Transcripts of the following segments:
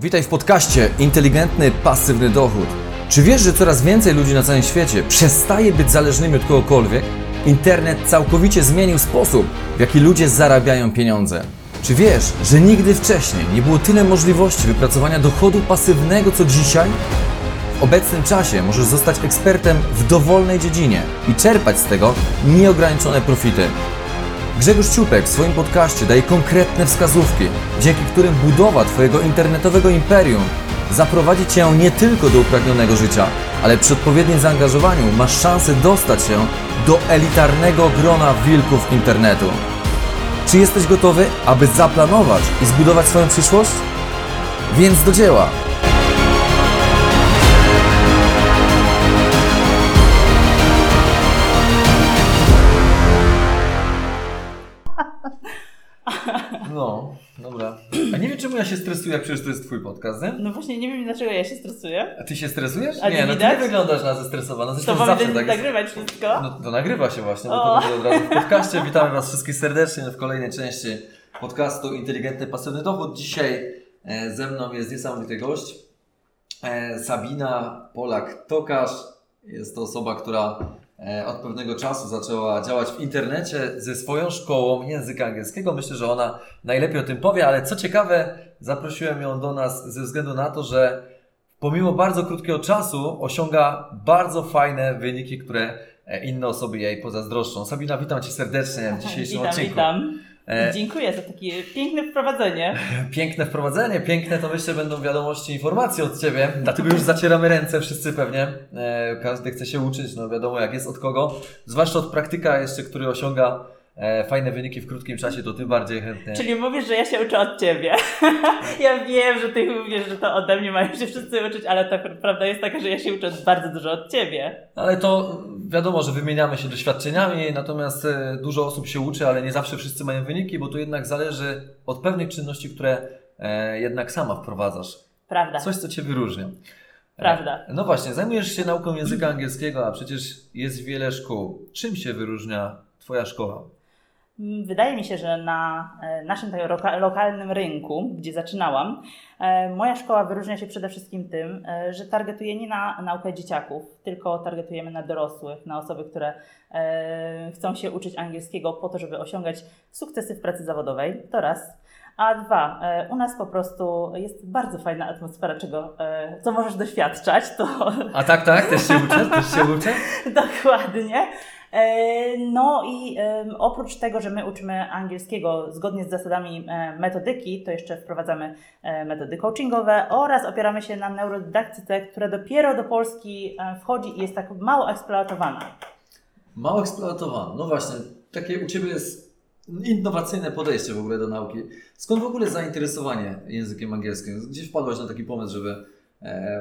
Witaj w podcaście Inteligentny Pasywny Dochód. Czy wiesz, że coraz więcej ludzi na całym świecie przestaje być zależnymi od kogokolwiek? Internet całkowicie zmienił sposób, w jaki ludzie zarabiają pieniądze. Czy wiesz, że nigdy wcześniej nie było tyle możliwości wypracowania dochodu pasywnego co dzisiaj? W obecnym czasie możesz zostać ekspertem w dowolnej dziedzinie i czerpać z tego nieograniczone profity. Grzegorz Ciupek w swoim podcaście daje konkretne wskazówki, dzięki którym budowa Twojego internetowego imperium zaprowadzi Cię nie tylko do upragnionego życia, ale przy odpowiednim zaangażowaniu masz szansę dostać się do elitarnego grona wilków internetu. Czy jesteś gotowy, aby zaplanować i zbudować swoją przyszłość? Więc do dzieła! No, dobra. A nie wiem, czemu ja się stresuję, przecież to jest twój podcast, nie? No właśnie nie wiem dlaczego ja się stresuję. A ty się stresujesz? A nie, nie no ty widać? nie wyglądasz na zestresowaną. To Zresztą mamy zawsze tak jest. nagrywać wszystko. No to nagrywa się właśnie, bo O. to będzie od razu w podcaście. Witamy Was wszystkich serdecznie w kolejnej części podcastu Inteligentny Pasywny Dochód. Dzisiaj e, ze mną jest niesamowity gość. E, Sabina Polak-Tokarz. Jest to osoba, która od pewnego czasu zaczęła działać w internecie ze swoją szkołą języka angielskiego. Myślę, że ona najlepiej o tym powie, ale co ciekawe, zaprosiłem ją do nas ze względu na to, że pomimo bardzo krótkiego czasu osiąga bardzo fajne wyniki, które e, inne osoby jej pozazdroszczą. Sabina, witam Cię serdecznie w dzisiejszym witam, odcinku. witam. E, Dziękuję za takie piękne wprowadzenie. Piękne wprowadzenie, piękne to myślę będą wiadomości, informacje od Ciebie, dlatego już zacieramy ręce wszyscy pewnie. E, każdy chce się uczyć, no wiadomo jak jest od kogo, zwłaszcza od praktyka jeszcze, który osiąga fajne wyniki w krótkim czasie, to Ty bardziej chętnie. Czyli mówisz, że ja się uczę od ciebie. ja wiem, że ty mówisz, że to ode mnie mają się wszyscy uczyć, ale ta prawda jest taka, że ja się uczę bardzo dużo od ciebie. Ale to wiadomo, że wymieniamy się doświadczeniami, natomiast e, dużo osób się uczy, ale nie zawsze wszyscy mają wyniki, bo to jednak zależy od pewnych czynności, które e, jednak sama wprowadzasz. Prawda. Coś, co Cię wyróżnia. Prawda. E, No właśnie, zajmujesz się nauką języka angielskiego, a przecież jest wiele szkół. Czym się wyróżnia Twoja szkoła? Mm, Wydaje mi się, że na e, naszym lokalnym rynku, gdzie zaczynałam, e, moja szkoła wyróżnia się przede wszystkim tym, e, że targetuje nie na naukę dzieciaków, tylko targetujemy na dorosłych, na osoby, które chcą się uczyć angielskiego po to, żeby osiągać sukcesy w pracy zawodowej. To raz. A dwa, u nas po prostu jest bardzo fajna atmosfera, czego, co możesz doświadczać, to A tak, tak, też się uczę, też się uczę. Dokładnie. E, No i oprócz tego, że my uczymy angielskiego zgodnie z zasadami e, metodyki, to jeszcze wprowadzamy e, metody coachingowe oraz opieramy się na neurodydaktyce, która dopiero do Polski wchodzi i jest tak mało eksploatowana. Mało eksploatowano. No właśnie, takie u Ciebie jest innowacyjne podejście w ogóle do nauki. Skąd w ogóle zainteresowanie językiem angielskim? Gdzie wpadłaś na taki pomysł, żeby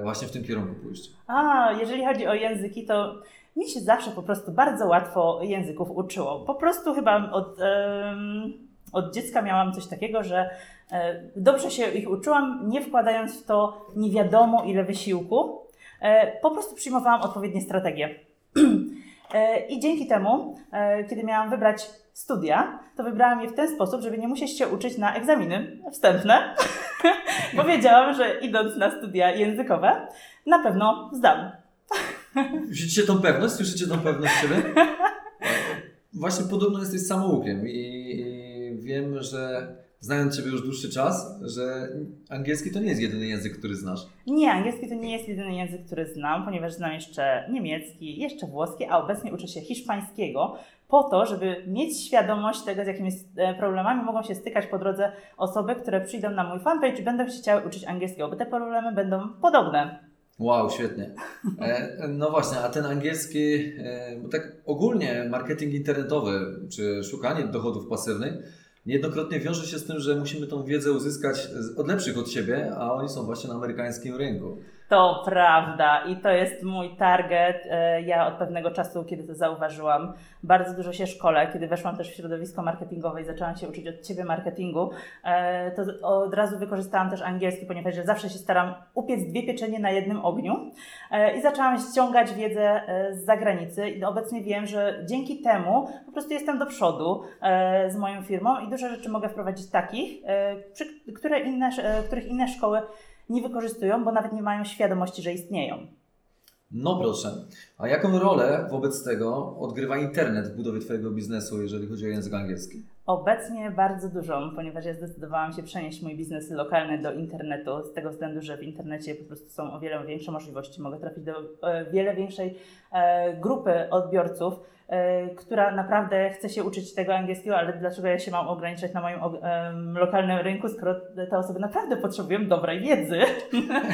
właśnie w tym kierunku pójść? A, jeżeli chodzi o języki, to mi się zawsze po prostu bardzo łatwo języków uczyło. Po prostu chyba od, od dziecka miałam coś takiego, że e, dobrze się ich uczyłam, nie wkładając w to nie wiadomo ile wysiłku. E, po prostu przyjmowałam odpowiednie strategie. E, I dzięki temu, kiedy miałam wybrać studia, to wybrałam je w ten sposób, żeby nie musieć się uczyć na egzaminy wstępne, bo wiedziałam, że idąc na studia językowe, na pewno zdam. Słyszycie tą pewność? Słyszycie tą pewność siebie? Właśnie podobno jesteś samoukiem i, i wiem, że znając Ciebie już dłuższy czas, że angielski to nie jest jedyny język, który znasz. Nie, angielski to nie jest jedyny język, który znam, ponieważ znam jeszcze niemiecki, jeszcze włoski, a obecnie uczę się hiszpańskiego po to, żeby mieć świadomość tego, z jakimi e, problemami mogą się stykać po drodze osoby, które przyjdą na mój fanpage i będą się chciały uczyć angielskiego, bo te problemy będą podobne. Wow, świetnie. E, no właśnie, a ten angielski, e, bo tak ogólnie marketing internetowy czy szukanie dochodów pasywnych niejednokrotnie wiąże się z tym, że musimy tą wiedzę uzyskać od lepszych od siebie, a oni są właśnie na amerykańskim rynku. To prawda i to jest mój target. E, Ja od pewnego czasu, kiedy to zauważyłam, bardzo dużo się szkole, kiedy weszłam też w środowisko marketingowe i zaczęłam się uczyć od Ciebie marketingu, e, to od razu wykorzystałam też angielski, ponieważ ja zawsze się staram upiec dwie pieczenie na jednym ogniu E, i zaczęłam ściągać wiedzę z zagranicy i obecnie wiem, że dzięki temu po prostu jestem do przodu z moją firmą i dużo rzeczy mogę wprowadzić takich, które inne, których inne szkoły nie wykorzystują, bo nawet nie mają świadomości, że istnieją. No proszę. A jaką rolę wobec tego odgrywa internet w budowie Twojego biznesu, jeżeli chodzi o język angielski? Obecnie bardzo dużą, ponieważ ja zdecydowałam się przenieść mój biznes lokalny do internetu, z tego względu, że w internecie po prostu są o wiele większe możliwości. Mogę trafić do e, wiele większej e, grupy odbiorców, e, która naprawdę chce się uczyć tego angielskiego, ale dlaczego ja się mam ograniczać na moim lokalnym rynku, skoro te osoby naprawdę potrzebują dobrej wiedzy.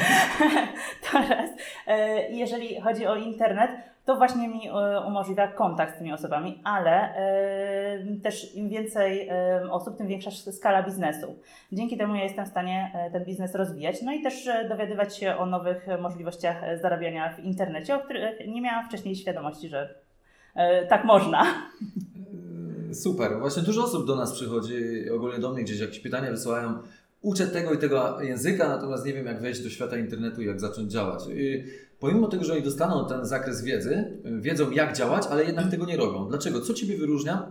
Teraz, e, jeżeli chodzi o internet, to właśnie mi e, umożliwia kontakt z tymi osobami, ale e, też im więcej e, osób, tym większa skala biznesu. Dzięki temu ja jestem w stanie ten biznes rozwijać, no i też dowiadywać się o nowych możliwościach zarabiania w internecie, o których nie miałam wcześniej świadomości, że tak można. Super. Właśnie dużo osób do nas przychodzi, ogólnie do mnie gdzieś jakieś pytania wysyłają. Uczę tego i tego języka, natomiast nie wiem, jak wejść do świata internetu i jak zacząć działać. I pomimo tego, że oni dostaną ten zakres wiedzy, wiedzą jak działać, ale jednak tego nie robią. Dlaczego? Co Ciebie wyróżnia,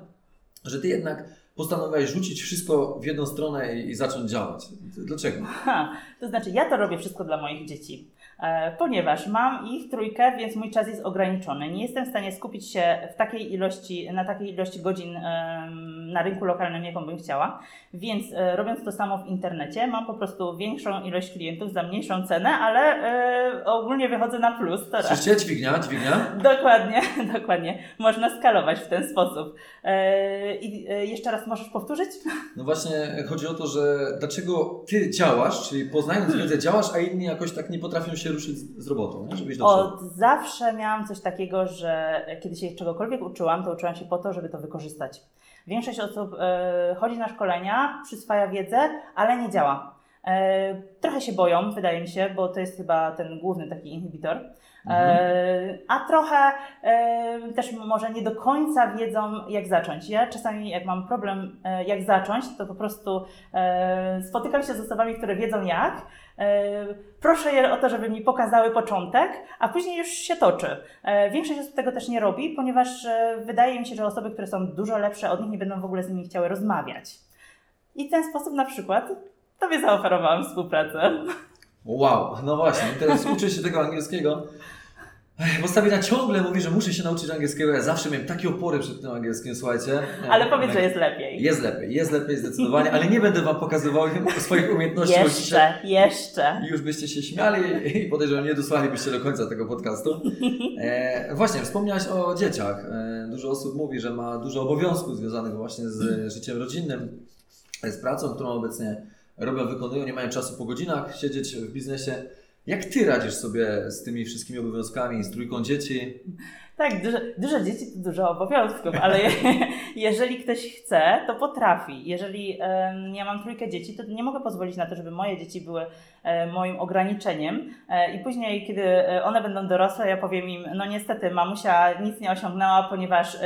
że Ty jednak postanowiłeś rzucić wszystko w jedną stronę i, i zacząć działać? Dlaczego? Ha, to znaczy, ja to robię wszystko dla moich dzieci, e, ponieważ mam ich trójkę, więc mój czas jest ograniczony. Nie jestem w stanie skupić się w takiej ilości, na takiej ilości godzin na rynku lokalnym, jaką bym chciała. Więc e, robiąc to samo w internecie, mam po prostu większą ilość klientów za mniejszą cenę, ale e, ogólnie wychodzę na plus. Słyszycie? Dźwignia, dźwignia. Dokładnie, dokładnie. Można skalować w ten sposób. E, I jeszcze raz możesz powtórzyć? No właśnie, chodzi o to, że dlaczego Ty działasz, czyli poznając wiedzę działasz, a inni jakoś tak nie potrafią się ruszyć z, robotą, nie? żebyś doszedł. Od zawsze miałam coś takiego, że kiedy się czegokolwiek uczyłam, to uczyłam się po to, żeby to wykorzystać. Większość osób e, chodzi na szkolenia, przyswaja wiedzę, ale nie działa. E, trochę się boją, wydaje mi się, bo to jest chyba ten główny taki inhibitor. E, a trochę e, też może nie do końca wiedzą, jak zacząć. Ja czasami, jak mam problem, e, jak zacząć, to po prostu spotykam się z osobami, które wiedzą jak. Proszę je o to, żeby mi pokazały początek, a później już się toczy. Większość osób tego też nie robi, ponieważ wydaje mi się, że osoby, które są dużo lepsze od nich, nie będą w ogóle z nimi chciały rozmawiać. I w ten sposób na przykład Tobie zaoferowałam współpracę. Wow, no właśnie, teraz uczę się tego angielskiego. Bo Sabina ciągle mówi, że muszę się nauczyć angielskiego. Ja zawsze miałem takie opory przed tym angielskim, słuchajcie. Ale powiedz, że jest lepiej. Jest lepiej, jest lepiej zdecydowanie, ale nie będę Wam pokazywał swoich umiejętności. dzisiaj Jeszcze, jeszcze. Już byście się śmiali i podejrzewam, nie dosłalibyście do końca tego podcastu. E, właśnie, wspomniałaś o dzieciach. E, dużo osób mówi, że ma dużo obowiązków związanych właśnie z życiem rodzinnym, z pracą, którą obecnie robią, wykonują, nie mają czasu po godzinach siedzieć w biznesie. Jak Ty radzisz sobie z tymi wszystkimi obowiązkami, z trójką dzieci? Tak, dużo, dużo dzieci to dużo obowiązków, ale je, jeżeli ktoś chce, to potrafi. Jeżeli em, ja mam trójkę dzieci, to nie mogę pozwolić na to, żeby moje dzieci były e, moim ograniczeniem e, i później, kiedy e, one będą dorosłe, ja powiem im, no niestety mamusia nic nie osiągnęła, ponieważ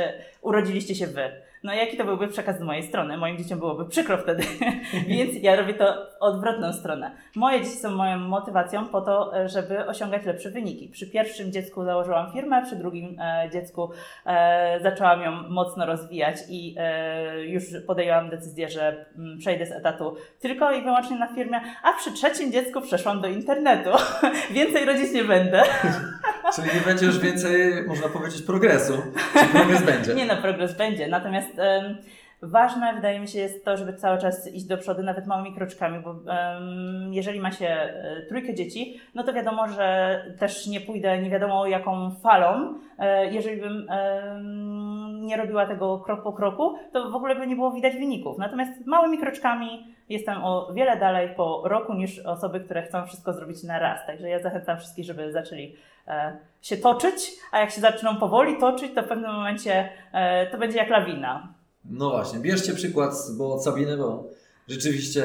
urodziliście się wy. No jaki to byłby przekaz z mojej strony? Moim dzieciom byłoby przykro wtedy, więc ja robię to w odwrotną stronę. Moje dzieci są moją motywacją po to, e, żeby osiągać lepsze wyniki. Przy pierwszym dziecku założyłam firmę, przy drugim e, dziecku e, zaczęłam ją mocno rozwijać i e, już podjęłam decyzję, że mm, przejdę z etatu tylko i wyłącznie na firmie, a przy trzecim dziecku przeszłam do internetu. Więcej rodzić nie będę. Czyli nie będzie już więcej, można powiedzieć, progresu. Czy progres będzie? Nie no, progres będzie. Natomiast em, ważne wydaje mi się jest to, żeby cały czas iść do przodu, nawet małymi kroczkami, bo em, jeżeli ma się e, trójkę dzieci, no to wiadomo, że też nie pójdę nie wiadomo jaką falą. E, jeżeli bym em, nie robiła tego krok po kroku, to w ogóle by nie było widać wyników. Natomiast małymi kroczkami jestem o wiele dalej po roku niż osoby, które chcą wszystko zrobić na raz. Także ja zachęcam wszystkich, żeby zaczęli e, się toczyć, a jak się zaczną powoli toczyć, to w pewnym momencie e, to będzie jak lawina. No właśnie, bierzcie przykład bo od Sabiny, bo rzeczywiście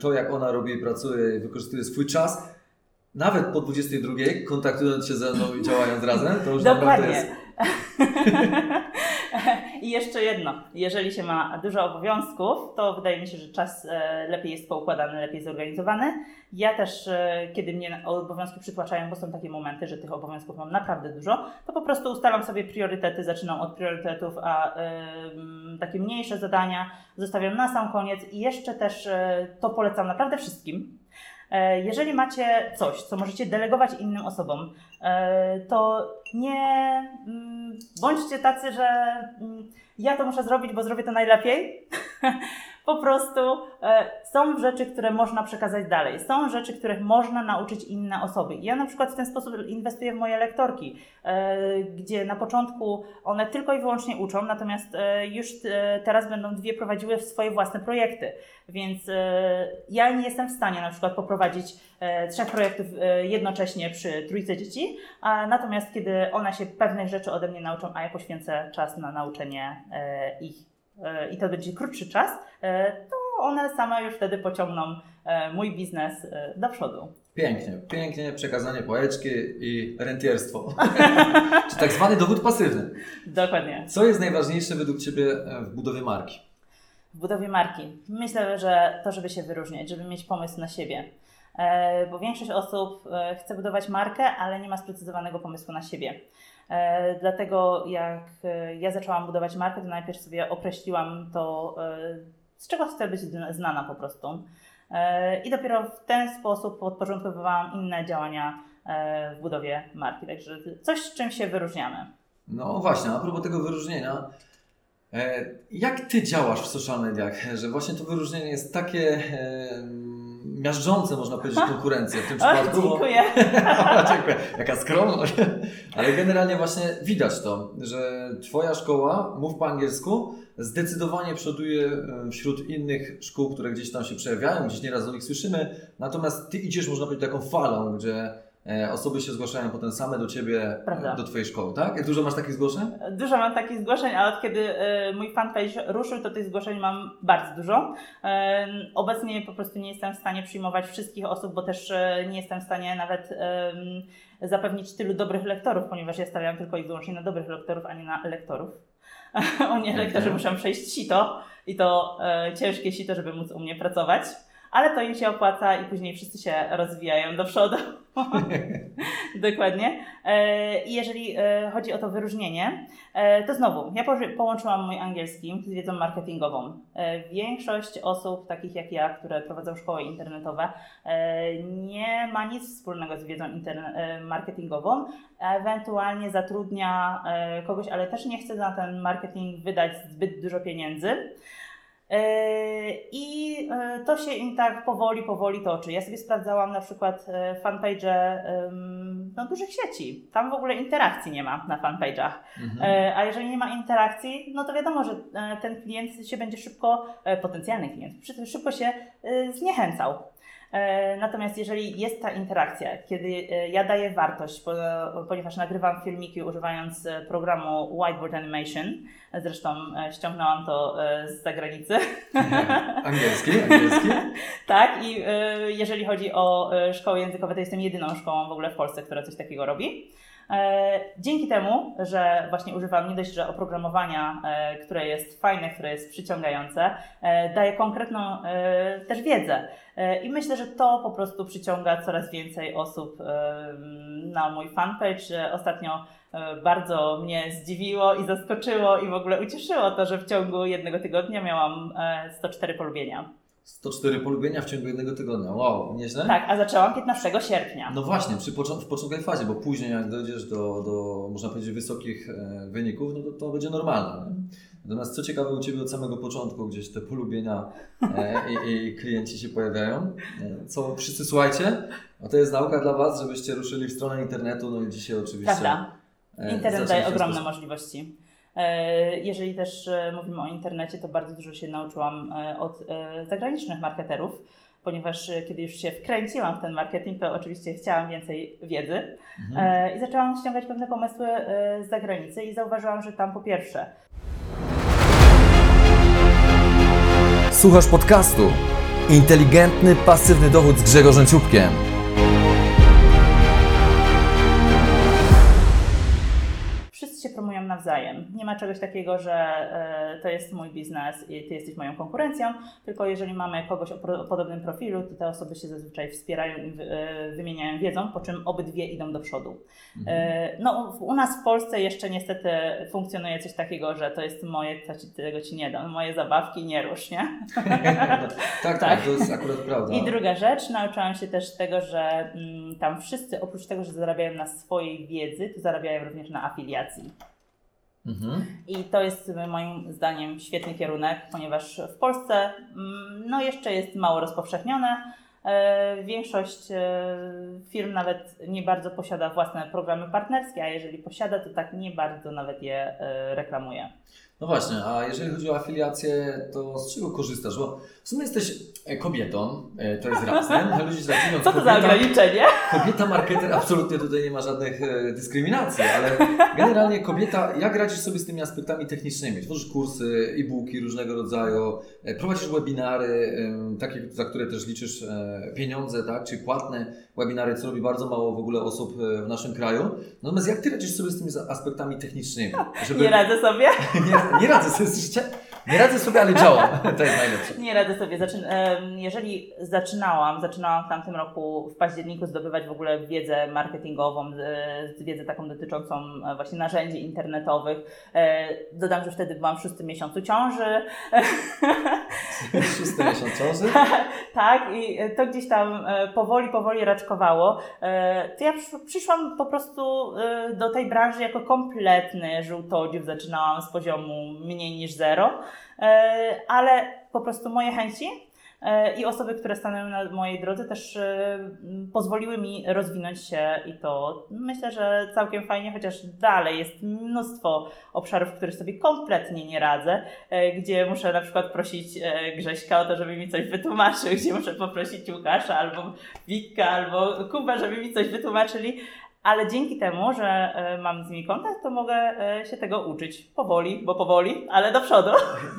to, jak ona robi, pracuje i wykorzystuje swój czas, nawet po 22, kontaktując się ze mną i działając razem, to już naprawdę Dokładnie. jest. I jeszcze jedno, jeżeli się ma dużo obowiązków, to wydaje mi się, że czas e, lepiej jest poukładany, lepiej zorganizowany. Ja też, e, kiedy mnie obowiązki przytłaczają, bo są takie momenty, że tych obowiązków mam naprawdę dużo, to po prostu ustalam sobie priorytety, zaczynam od priorytetów, a takie mniejsze zadania zostawiam na sam koniec i jeszcze też e, to polecam naprawdę wszystkim. E, Jeżeli macie coś, co możecie delegować innym osobom, e, to nie mm, bądźcie tacy, że mm, ja to muszę zrobić, bo zrobię to najlepiej. Po prostu e, są rzeczy, które można przekazać dalej. Są rzeczy, których można nauczyć inne osoby. Ja na przykład w ten sposób inwestuję w moje lektorki, e, gdzie na początku one tylko i wyłącznie uczą, natomiast e, już teraz będą dwie prowadziły swoje własne projekty. Więc ja nie jestem w stanie na przykład poprowadzić trzech projektów jednocześnie przy trójce dzieci, a natomiast kiedy one się pewnych rzeczy ode mnie nauczą, a ja poświęcę czas na nauczenie ich i to będzie krótszy czas, e, to one same już wtedy pociągną e, mój biznes e, do przodu. Pięknie, pięknie przekazanie pałeczki i rentierstwo. Czy tak zwany dochód pasywny. Dokładnie. Co jest najważniejsze według Ciebie w budowie marki? W budowie marki. Myślę, że to, żeby się wyróżniać, żeby mieć pomysł na siebie. Bo większość osób chce budować markę, ale nie ma sprecyzowanego pomysłu na siebie. E, Dlatego jak e, ja zaczęłam budować markę, to najpierw sobie określiłam to, e, z czego chcę być zna- znana po prostu. I dopiero w ten sposób podporządkowywałam inne działania w budowie marki. Także coś, z czym się wyróżniamy. No właśnie, a propos tego wyróżnienia, jak Ty działasz w social mediach, że właśnie to wyróżnienie jest takie miażdżące, można powiedzieć, konkurencję w tym przypadku? bo- dziękuję. O, dziękuję. Jaka skromność. Ale generalnie właśnie widać to, że Twoja szkoła, mów po angielsku, zdecydowanie przoduje e, wśród innych szkół, które gdzieś tam się przejawiają, gdzieś nieraz o nich słyszymy. Natomiast Ty idziesz, można powiedzieć, taką falą, gdzie osoby się zgłaszają potem same do Ciebie, Prawda. e, do Twojej szkoły, tak? Jak dużo masz takich zgłoszeń? Dużo mam takich zgłoszeń, a od kiedy e, mój fanpage ruszył, to tych zgłoszeń mam bardzo dużo. E, Obecnie po prostu nie jestem w stanie przyjmować wszystkich osób, bo też e, nie jestem w stanie nawet zapewnić tylu dobrych lektorów, ponieważ ja stawiam tylko i wyłącznie na dobrych lektorów, a nie na lektorów. Oni lektorzy muszą przejść sito i to e, ciężkie sito, żeby móc u mnie pracować. Ale to im się opłaca i później wszyscy się rozwijają do przodu. Dokładnie. E, I jeżeli e, chodzi o to wyróżnienie, e, to znowu, ja połączyłam mój angielski z wiedzą marketingową. Większość osób, takich jak ja, które prowadzą szkoły internetowe, nie ma nic wspólnego z wiedzą marketingową. Ewentualnie zatrudnia kogoś, ale też nie chce na ten marketing wydać zbyt dużo pieniędzy. E, I e, to się im tak powoli, powoli toczy. Ja sobie sprawdzałam na przykład e, fanpage no, dużych sieci. Tam w ogóle interakcji nie ma na fanpage'ach. Mhm. A jeżeli nie ma interakcji, no to wiadomo, że ten klient się będzie szybko, potencjalny klient, przy tym szybko się zniechęcał. E, Natomiast jeżeli jest ta interakcja, kiedy e, ja daję wartość, po- ponieważ nagrywam filmiki używając e, programu Whiteboard Animation, zresztą ściągnęłam to z zagranicy, Angielski, angielski. tak, i jeżeli chodzi o szkoły językowe, to jestem jedyną szkołą w ogóle w Polsce, która coś takiego robi. E, Dzięki temu, że właśnie używam nie dość, że oprogramowania, e, które jest fajne, które jest przyciągające, e, daje konkretną też wiedzę. I myślę, że to po prostu przyciąga coraz więcej osób na mój fanpage. Ostatnio bardzo mnie zdziwiło i zaskoczyło i w ogóle ucieszyło to, że w ciągu jednego tygodnia miałam e, 104 polubienia. 104 polubienia w ciągu jednego tygodnia. Wow, nieźle? Tak, a zaczęłam 15 sierpnia. No właśnie, przy począ- w początkowej fazie, bo później jak dojdziesz do, do można powiedzieć, wysokich e, wyników, no to, to będzie normalne. Nie? Natomiast co ciekawe, u Ciebie od samego początku gdzieś te polubienia e, i, i klienci się pojawiają. E, co wszyscy słuchajcie, no to jest nauka dla Was, żebyście ruszyli w stronę internetu, no i dzisiaj oczywiście... Prawda. Internet daje ogromne sposób. możliwości. E, Jeżeli też e, mówimy o internecie, to bardzo dużo się nauczyłam e, od zagranicznych marketerów, ponieważ kiedy już się wkręciłam w ten marketing, to oczywiście chciałam więcej wiedzy Mhm. i zaczęłam ściągać pewne pomysły z zagranicy i zauważyłam, że tam po pierwsze Słuchasz podcastu Inteligentny, pasywny dochód z Grzegorzem Ciupkiem. Nawzajem. Nie ma czegoś takiego, że e, to jest mój biznes i ty jesteś moją konkurencją, tylko jeżeli mamy kogoś o, podobnym profilu, to te osoby się zazwyczaj wspierają i e, wymieniają wiedzą, po czym obydwie idą do przodu. E, no, w- u nas w Polsce jeszcze niestety funkcjonuje coś takiego, że to jest moje, to ci, tego ci nie dam, moje zabawki nie rusz, nie? tak, tak, to jest akurat prawda. I druga rzecz, nauczyłam się też tego, że mm, tam wszyscy oprócz tego, że zarabiają na swojej wiedzy, to zarabiają również na afiliacji. Mhm. I to jest moim zdaniem świetny kierunek, ponieważ w Polsce mm, no jeszcze jest mało rozpowszechnione. E, Większość e, firm nawet nie bardzo posiada własne programy partnerskie, a jeżeli posiada, to tak nie bardzo nawet je e, reklamuje. No właśnie, a jeżeli chodzi o afiliację, to z czego korzystasz? Bo w sumie jesteś kobietą, to jest nie? Ludzie tak mówią, Co to za kobieta, ograniczenie? kobieta marketer, absolutnie tutaj nie ma żadnych dyskryminacji, ale generalnie kobieta, jak radzisz sobie z tymi aspektami technicznymi? Tworzysz kursy, e-booki różnego rodzaju, prowadzisz webinary, takie, za które też liczysz pieniądze, tak? Czyli płatne webinary, co robi bardzo mało w ogóle osób e, w naszym kraju. Natomiast jak Ty radzisz sobie z tymi aspektami technicznymi? Żeby... Nie radzę sobie. Nie, nie radzę sobie, słyszycie? Nie radzę sobie, ale działam. To jest najlepsze. Nie radzę sobie. Zaczyn- jeżeli zaczynałam, zaczynałam w tamtym roku w październiku zdobywać w ogóle wiedzę marketingową, wiedzę taką dotyczącą e, właśnie narzędzi internetowych. E, Dodam, że wtedy byłam w szóstym miesiącu ciąży. Szósty miesiąc ciąży. tak, i to gdzieś tam powoli, powoli raczkowało. E, To ja przysz- przyszłam po prostu e, do tej branży jako kompletny żółtodziób. Zaczynałam z poziomu mniej niż zero, E, ale po prostu moje chęci i osoby, które stanęły na mojej drodze też e, pozwoliły mi rozwinąć się i to myślę, że całkiem fajnie, chociaż dalej jest mnóstwo obszarów, w których sobie kompletnie nie radzę, e, gdzie muszę na przykład prosić e, Grześka o to, żeby mi coś wytłumaczył, gdzie muszę poprosić Łukasza albo Witka albo Kuba, żeby mi coś wytłumaczyli. Ale dzięki temu, że e, mam z nimi kontakt, to mogę e, się tego uczyć powoli, bo powoli, ale do przodu.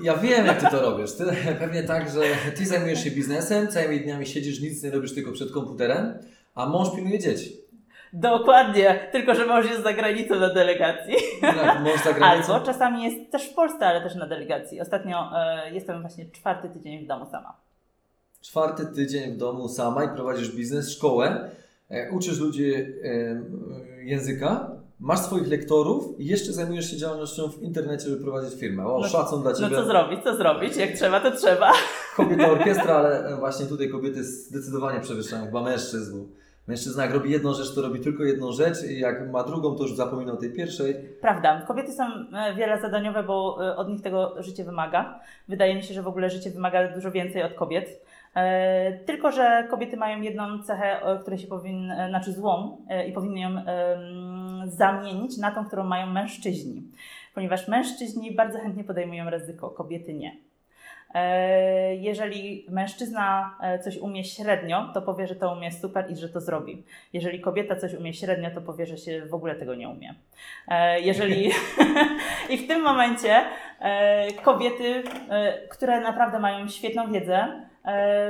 Ja wiem, jak ty to robisz. Ty pewnie tak, że ty zajmujesz się biznesem, całymi dniami siedzisz, nic nie robisz tylko przed komputerem, a mąż pilnuje dzieci. Dokładnie, tylko że mąż jest za granicą na delegacji. Tak, mąż za granicą. Albo czasami jest też w Polsce, ale też na delegacji. Ostatnio e, jestem właśnie czwarty tydzień w domu sama. Czwarty tydzień w domu sama i prowadzisz biznes, szkołę, uczysz ludzi e, języka, masz swoich lektorów i jeszcze zajmujesz się działalnością w internecie, żeby prowadzić firmę. O, No- szacun dla No Ciebie. co zrobić, co zrobić? Jak trzeba, to trzeba. Kobieta orkiestra, ale e, właśnie tutaj kobiety zdecydowanie przewyższają chyba mężczyzn, bo mężczyzna jak robi jedną rzecz, to robi tylko jedną rzecz i jak ma drugą, to już zapomina o tej pierwszej. Prawda, kobiety są e, wielozadaniowe, bo e, od nich tego życie wymaga. Wydaje mi się, że w ogóle życie wymaga dużo więcej od kobiet. E, Tylko, że kobiety mają jedną cechę, e, której się powinny, znaczy złą e, i powinny ją zamienić na tą, którą mają mężczyźni. Ponieważ mężczyźni bardzo chętnie podejmują ryzyko, kobiety nie. E, Jeżeli mężczyzna e, coś umie średnio, to powie, że to umie super i że to zrobi. Jeżeli kobieta coś umie średnio, to powie, że się w ogóle tego nie umie. E, Jeżeli i w tym momencie e, kobiety, e, które naprawdę mają świetną wiedzę, e,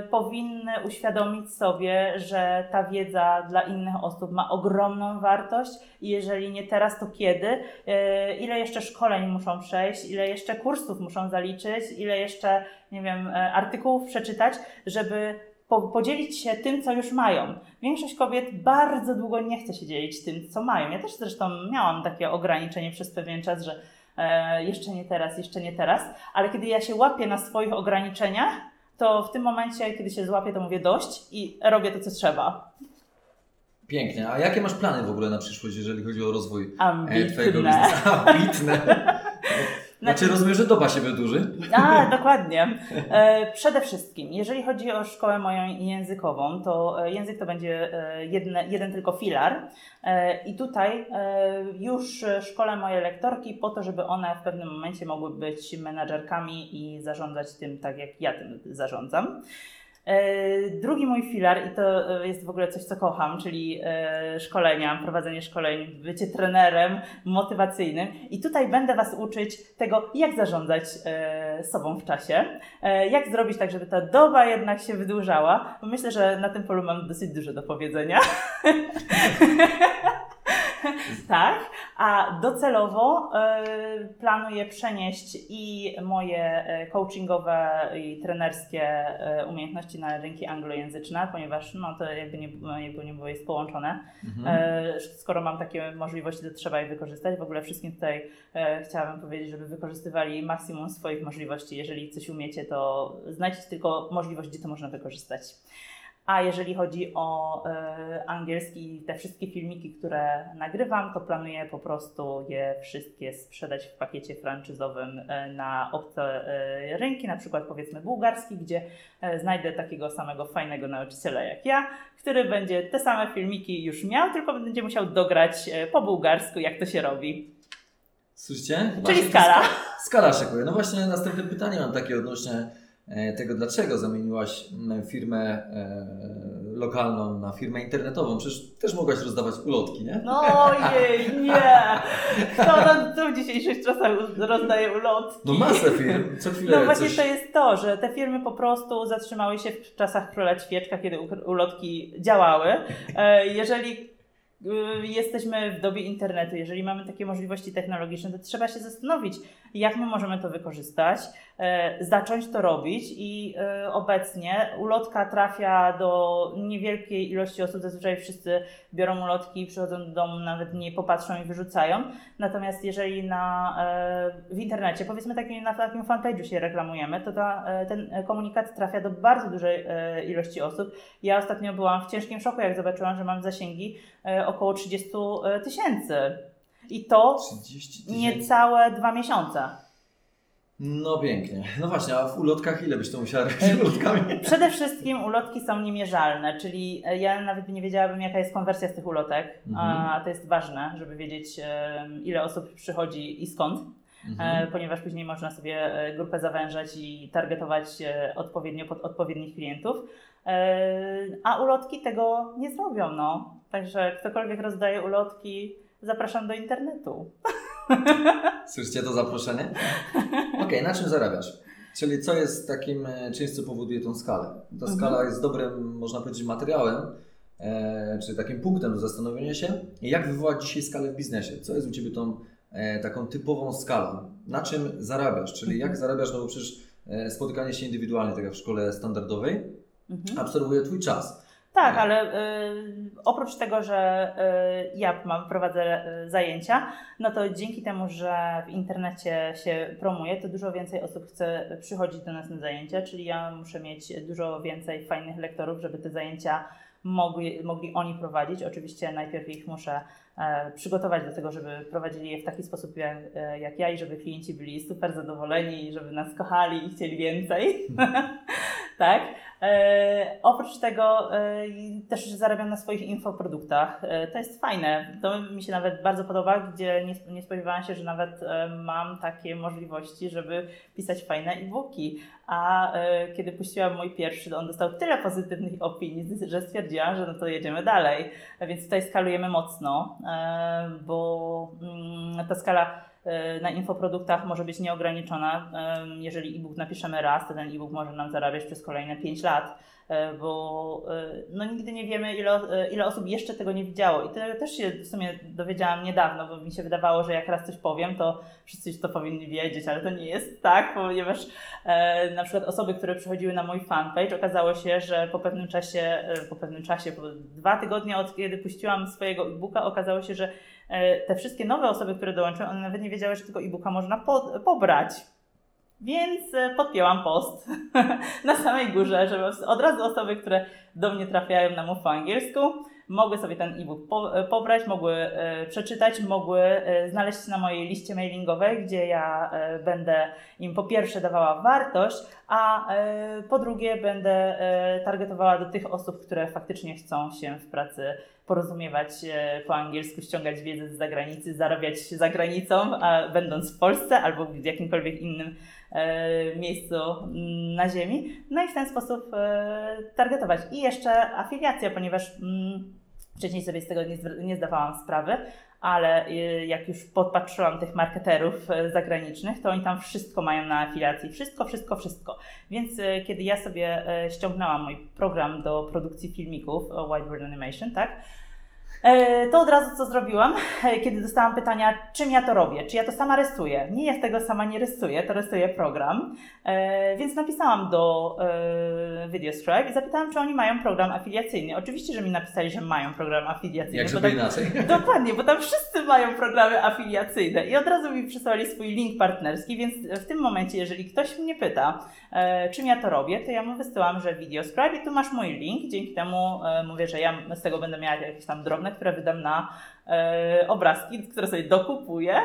powinny uświadomić sobie, że ta wiedza dla innych osób ma ogromną wartość i jeżeli nie teraz, to kiedy? E, Ile jeszcze szkoleń muszą przejść, ile jeszcze kursów muszą zaliczyć, ile jeszcze, nie wiem, e, artykułów przeczytać, żeby po, podzielić się tym, co już mają. Większość kobiet bardzo długo nie chce się dzielić tym, co mają. Ja też zresztą miałam takie ograniczenie przez pewien czas, że e, jeszcze nie teraz, jeszcze nie teraz, ale kiedy ja się łapię na swoich ograniczeniach, to w tym momencie, kiedy się złapię, to mówię dość i robię to, co trzeba. Pięknie. A jakie masz plany w ogóle na przyszłość, jeżeli chodzi o rozwój e, Twojego Ambitne. biznesu? Ambitne. Znaczy rozumiem, że doba się wydłuży? A, dokładnie. E, przede wszystkim, jeżeli chodzi o szkołę moją językową, to e, język to będzie e, jedne, jeden tylko filar. I tutaj już szkolę moje lektorki po to, żeby one w pewnym momencie mogły być menadżerkami i zarządzać tym tak, jak ja tym zarządzam. E, Drugi mój filar, i to e, jest w ogóle coś, co kocham, czyli e, szkolenia, prowadzenie szkoleń, bycie trenerem motywacyjnym. I tutaj będę Was uczyć tego, jak zarządzać sobą w czasie, jak zrobić tak, żeby ta doba jednak się wydłużała, myślę, że na tym polu mam dosyć dużo do powiedzenia. tak, a docelowo e, planuję przenieść i moje e, coachingowe i trenerskie e, umiejętności na rynki anglojęzyczne, ponieważ no, to jakby nie, jakby nie było jest połączone. Mhm. Skoro mam takie możliwości, to trzeba je wykorzystać. W ogóle wszystkim tutaj chciałabym powiedzieć, żeby wykorzystywali maksimum swoich możliwości. Jeżeli coś umiecie, to znajdźcie tylko możliwość, gdzie to można wykorzystać. A jeżeli chodzi o e, angielski i te wszystkie filmiki, które nagrywam, to planuję po prostu je wszystkie sprzedać w pakiecie franczyzowym e, na obce e, rynki, na przykład powiedzmy bułgarski, gdzie znajdę takiego samego fajnego nauczyciela jak ja, który będzie te same filmiki już miał, tylko będzie musiał dograć po bułgarsku, jak to się robi. Słyszycie? Czyli skala. Skala szykuje. No właśnie następne pytanie mam takie odnośnie tego, dlaczego zamieniłaś m, firmę e, lokalną na firmę internetową. Przecież też mogłaś rozdawać ulotki, nie? No ojej, nie! Kto nam tu w dzisiejszych czasach rozdaje ulotki? No masę firm, co chwilę No właśnie coś... to jest to, że te firmy po prostu zatrzymały się w czasach króla ćwieczka, kiedy ulotki działały. E, Jeżeli y, jesteśmy w dobie internetu, jeżeli mamy takie możliwości technologiczne, to trzeba się zastanowić, jak my możemy to wykorzystać, e, zacząć to robić i e, obecnie ulotka trafia do niewielkiej ilości osób, zazwyczaj wszyscy biorą ulotki, przychodzą do domu, nawet nie popatrzą i wyrzucają. Natomiast jeżeli na, e, w internecie, powiedzmy takim, na takim fanpage'u się reklamujemy, to ta, ten komunikat trafia do bardzo dużej ilości osób. Ja ostatnio byłam w ciężkim szoku, jak zobaczyłam, że mam zasięgi około 30 tysięcy. I to 30 tysięcy. niecałe dwa miesiące. No pięknie. No właśnie, a w ulotkach ile byś to musiała robić ulotkami? Przede wszystkim ulotki są niemierzalne, czyli e, ja nawet nie wiedziałabym, jaka jest konwersja z tych ulotek, a to jest ważne, żeby wiedzieć, ile osób przychodzi i skąd. Mhm. e, ponieważ później można sobie e, grupę zawężać i targetować odpowiednio pod odpowiednich klientów. A ulotki tego nie zrobią, no. Także ktokolwiek rozdaje ulotki, zapraszam do internetu. Słyszycie to zaproszenie? Okej, na czym zarabiasz? Czyli co jest takim e, czymś, co powoduje tą skalę? Ta Mhm. skala jest dobrym, można powiedzieć, materiałem, e, czy takim punktem do zastanowienia się, jak wywołać dzisiaj skalę w biznesie. Co jest u Ciebie tą e, taką typową skalą? Na czym zarabiasz? Czyli jak zarabiasz, no bo przecież e, spotykanie się indywidualnie, tak jak w szkole standardowej, Mhm. absorbuje Twój czas. Tak, ale y, oprócz tego, że y, ja mam, prowadzę y, zajęcia, no to dzięki temu, że w internecie się promuje, to dużo więcej osób chce przychodzić do nas na zajęcia, czyli ja muszę mieć dużo więcej fajnych lektorów, żeby te zajęcia mogli, mogli oni prowadzić. Oczywiście najpierw ich muszę e, przygotować do tego, żeby prowadzili je w taki sposób jak, e, jak ja i żeby klienci byli super zadowoleni żeby nas kochali i chcieli więcej. tak. E, oprócz tego e, też zarabiam na swoich infoproduktach. E, to jest fajne. To mi się nawet bardzo podoba, gdzie nie, nie spodziewałam się, że nawet e, mam takie możliwości, żeby pisać fajne e-booki. A e, kiedy puściłam mój pierwszy, on dostał tyle pozytywnych opinii, że stwierdziłam, że no to jedziemy dalej. Więc tutaj skalujemy mocno, e, bo mm, ta skala na infoproduktach może być nieograniczona. E, Jeżeli e-book napiszemy raz, to ten e-book może nam zarabiać przez kolejne 5 lat, e, bo e, no, nigdy nie wiemy, ile, e, ile osób jeszcze tego nie widziało. I to też się w sumie dowiedziałam niedawno, bo mi się wydawało, że jak raz coś powiem, to wszyscy to powinni wiedzieć, ale to nie jest tak, ponieważ e, na przykład osoby, które przychodziły na mój fanpage, okazało się, że po pewnym czasie, e, po pewnym czasie, po dwa tygodnie od kiedy puściłam swojego e-booka, okazało się, że e, te wszystkie nowe osoby, które dołączyły, one nawet nie wiedziały, że tego e-booka można po, pobrać. Więc e, podpięłam post na samej górze, żeby od razu osoby, które do mnie trafiają na mów po angielsku, mogły sobie ten e-book po, e, pobrać, mogły e, przeczytać, mogły e, znaleźć się na mojej liście mailingowej, gdzie ja e, będę im po pierwsze dawała wartość, a e, po drugie będę e, targetowała do tych osób, które faktycznie chcą się w pracy porozumiewać e, po angielsku, ściągać wiedzę z zagranicy, zarabiać za granicą, a będąc w Polsce albo w jakimkolwiek innym e, miejscu na ziemi. No i w ten sposób e, targetować. I jeszcze afiliacja, ponieważ mm, wcześniej sobie z tego nie, nie zdawałam sprawy, ale jak już podpatrzyłam tych marketerów zagranicznych, to oni tam wszystko mają na afiliacji. Wszystko, wszystko, wszystko. Więc kiedy ja sobie ściągnęłam mój program do produkcji filmików, Whiteboard Animation, tak? E, To od razu co zrobiłam, e, kiedy dostałam pytania, czym ja to robię, czy ja to sama rysuję. Nie, ja tego sama nie rysuję, to rysuje program. E, Więc napisałam do e, VideoScribe i zapytałam, czy oni mają program afiliacyjny. Oczywiście, że mi napisali, że mają program afiliacyjny. Jak żeby inaczej. Dokładnie, bo tam wszyscy mają programy afiliacyjne i od razu mi przysłali swój link partnerski, więc w tym momencie, jeżeli ktoś mnie pyta, czym ja to robię, to ja mu wysyłam, że VideoScribe i tu masz mój link, dzięki temu mówię, że ja z tego będę miała jakieś tam drobne, które wydam na e, obrazki, które sobie dokupuję,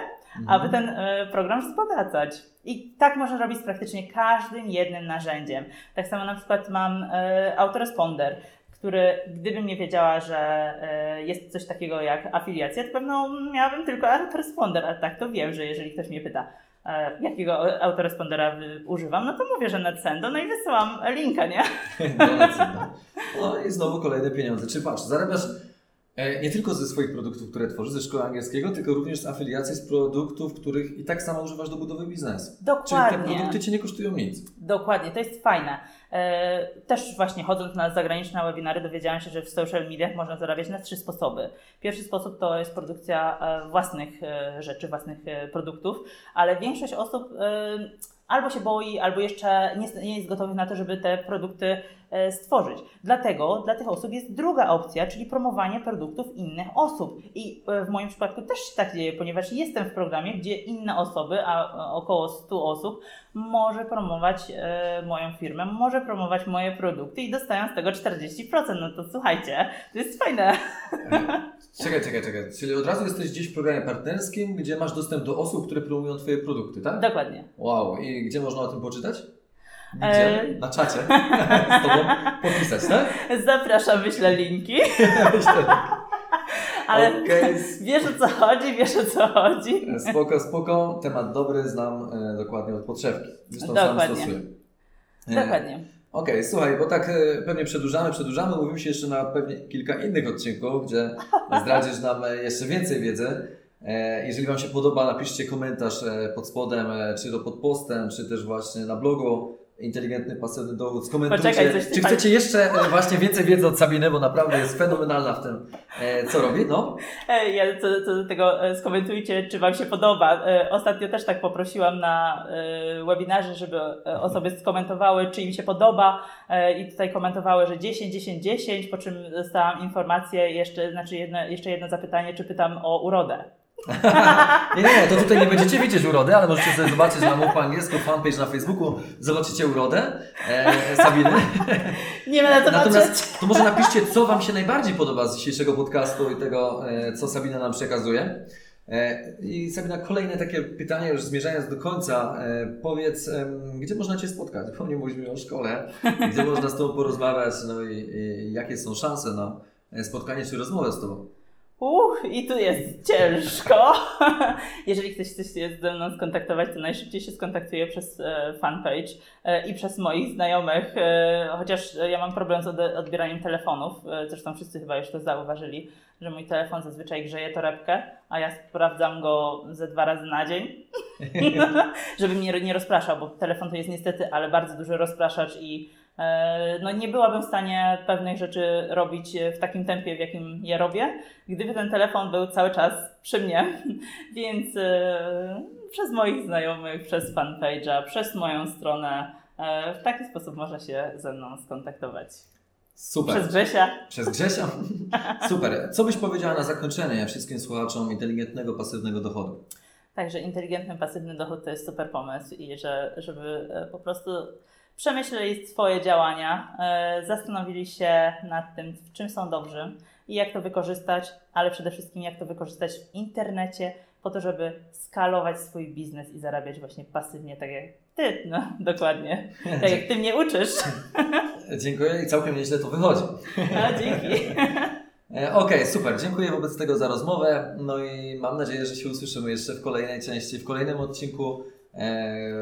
aby ten e, program wzbogacać. I tak można robić z praktycznie każdym jednym narzędziem. Tak samo na przykład mam e, autoresponder, który gdybym nie wiedziała, że jest coś takiego jak afiliacja, to pewno miałabym tylko autoresponder, a tak to wiem, że jeżeli ktoś mnie pyta, jakiego autorespondera używam, no to mówię, że NetSendo, no i wysyłam linka, nie? Donacyjna. No i znowu kolejne pieniądze. Czy patrz, zarabiasz nie tylko ze swoich produktów, które tworzysz, ze szkoły angielskiego, tylko również z afiliacji z produktów, których i tak samo używasz do budowy biznesu. Czyli te Dokładnie. produkty Cię nie kosztują nic. Dokładnie, to jest fajne. E, Też właśnie chodząc na zagraniczne webinary dowiedziałam się, że w social mediach można zarabiać na trzy sposoby. Pierwszy sposób to jest produkcja e, własnych e, rzeczy, własnych e, produktów, ale większość osób e, albo się boi, albo jeszcze nie, jest gotowych na to, żeby te produkty e, stworzyć. Dlatego dla tych osób jest druga opcja, czyli promowanie produktów innych osób. I e, w moim przypadku też się tak dzieje, ponieważ jestem w programie, gdzie inne osoby, a a około 100 osób, może promować e, moją firmę, może promować moje produkty i dostają z tego 40%. No to słuchajcie, to jest fajne. Czekaj, czekaj, czekaj. Czyli od razu jesteś gdzieś w programie partnerskim, gdzie masz dostęp do osób, które promują Twoje produkty, tak? Dokładnie. Wow. I gdzie można o tym poczytać? Gdzie? Na czacie. Z Tobą popisać, tak? Zapraszam, wyślę linki, ale Okej, wiesz o co chodzi, wiesz o co chodzi. Spoko, spoko. Temat dobry, znam e, dokładnie od podszewki. Zresztą sam Dokładnie. stosuję. E, Dokładnie. Okej, słuchaj, bo tak e, pewnie przedłużamy, przedłużamy. Mówimy się jeszcze na pewnie kilka innych odcinków, gdzie zdradzisz nam jeszcze więcej wiedzy. Jeżeli Wam się podoba, napiszcie komentarz pod spodem, czy to pod postem, czy też właśnie na blogu Inteligentny Pasywny Dochód. Skomentujcie, Poczekaj, coś czy tak- chcecie jeszcze e, właśnie więcej wiedzy od Sabiny, bo naprawdę jest fenomenalna w tym, e, co robi. No, Ja co, co do tego e, skomentujcie, czy Wam się podoba. Ostatnio też tak poprosiłam na webinarze, żeby e, osoby skomentowały, czy im się podoba i tutaj komentowały, że 10, 10, 10, po czym dostałam informację, jeszcze, znaczy jedno, jeszcze jedno zapytanie, czy pytam o urodę. Nie, nie, to tutaj nie będziecie widzieć urody, ale możecie sobie zobaczyć na mów po angielsku fanpage na Facebooku, zobaczycie urodę e, Sabiny. Nie ma na to patrzeć. Natomiast to może napiszcie, co Wam się najbardziej podoba z dzisiejszego podcastu i tego, e, co Sabina nam przekazuje. E, I Sabina, kolejne takie pytanie, już zmierzając do końca. E, Powiedz, gdzie można Cię spotkać? Bo nie mówiliśmy o szkole. Gdzie można z Tobą porozmawiać, no i, i jakie są szanse na e, spotkanie czy rozmowę z Tobą? Uch, i tu jest ciężko. Jeżeli ktoś chce się ze mną skontaktować, to najszybciej się skontaktuje przez e, fanpage e, i przez moich znajomych, e, chociaż ja mam problem z odbieraniem telefonów. Zresztą wszyscy chyba już to zauważyli, że mój telefon zazwyczaj grzeje torebkę, a ja sprawdzam go ze dwa razy na dzień, żeby mnie nie rozpraszał, bo telefon to jest niestety, ale bardzo duży rozpraszacz i no nie byłabym w stanie pewnych rzeczy robić w takim tempie, w jakim je robię, gdyby ten telefon był cały czas przy mnie. Więc e, przez moich znajomych, przez fanpage'a, przez moją stronę, e, w taki sposób można się ze mną skontaktować. Super. Przez Grzesia. Przez Grzesia? Super. Co byś powiedziała na zakończenie wszystkim słuchaczom inteligentnego, pasywnego dochodu? Także inteligentny, pasywny dochód to jest super pomysł i że, żeby e, po prostu przemyśleli swoje działania, e, zastanowili się nad tym, w czym są dobrzy i jak to wykorzystać, ale przede wszystkim jak to wykorzystać w internecie po to, żeby skalować swój biznes i zarabiać właśnie pasywnie, tak jak ty, no dokładnie, tak jak ty mnie uczysz. Dziękuję i całkiem nieźle to wychodzi. No, dzięki. E, Okej, super. Dziękuję wobec tego za rozmowę. No i mam nadzieję, że się usłyszymy jeszcze w kolejnej części, w kolejnym odcinku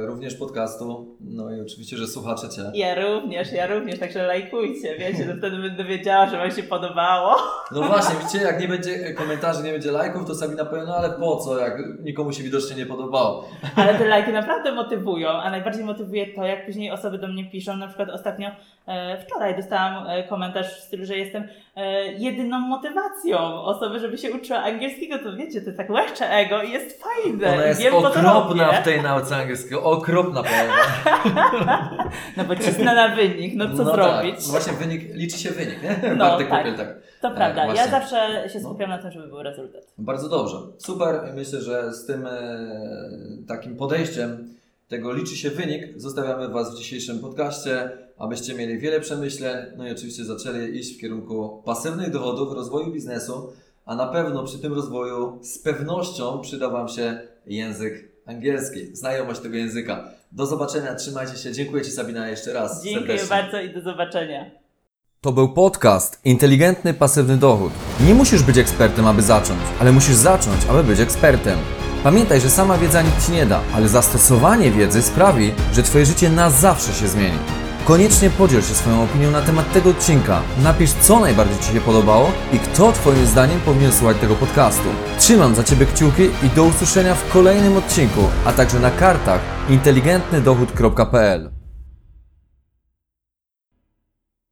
również podcastu, no i oczywiście, że słuchacze Cię. Ja również, ja również, także lajkujcie, wiecie, to wtedy będę wiedziała, że Wam się podobało. No właśnie, widzicie, jak nie będzie komentarzy, nie będzie lajków, to Sabina powie, no ale po co, jak nikomu się widocznie nie podobało. Ale te lajki naprawdę motywują, a najbardziej motywuje to, jak później osoby do mnie piszą. Na przykład ostatnio, e, wczoraj dostałam e, komentarz w stylu, że jestem e, jedyną motywacją osoby, żeby się uczyła angielskiego. To wiecie, to tak łechcze ego i jest fajne. Ona jest Wiem, okropna w tej nauce angielskiego, okropna. No bo cisnę na wynik, no co no zrobić? Tak. No właśnie wynik, liczy się wynik, nie? No, tak. Kopiel, tak. To prawda, ja zawsze się skupiam na tym, żeby był rezultat. Bardzo dobrze. Super. Myślę, że z tym e, takim podejściem tego liczy się wynik. Zostawiamy Was w dzisiejszym podcaście, abyście mieli wiele przemyśleń, no i oczywiście zaczęli iść w kierunku pasywnych dochodów, rozwoju biznesu, a na pewno przy tym rozwoju z pewnością przyda Wam się język angielski, znajomość tego języka. Do zobaczenia, trzymajcie się. Dziękuję Ci Sabina jeszcze raz. Dziękuję serdecznie. bardzo i do zobaczenia. To był podcast Inteligentny Pasywny Dochód. Nie musisz być ekspertem, aby zacząć, ale musisz zacząć, aby być ekspertem. Pamiętaj, że sama wiedza nic Ci nie da, ale zastosowanie wiedzy sprawi, że Twoje życie na zawsze się zmieni. Koniecznie podziel się swoją opinią na temat tego odcinka. Napisz, co najbardziej Ci się podobało i kto Twoim zdaniem powinien słuchać tego podcastu. Trzymam za Ciebie kciuki i do usłyszenia w kolejnym odcinku, a także na kartach inteligentnydochód.pl.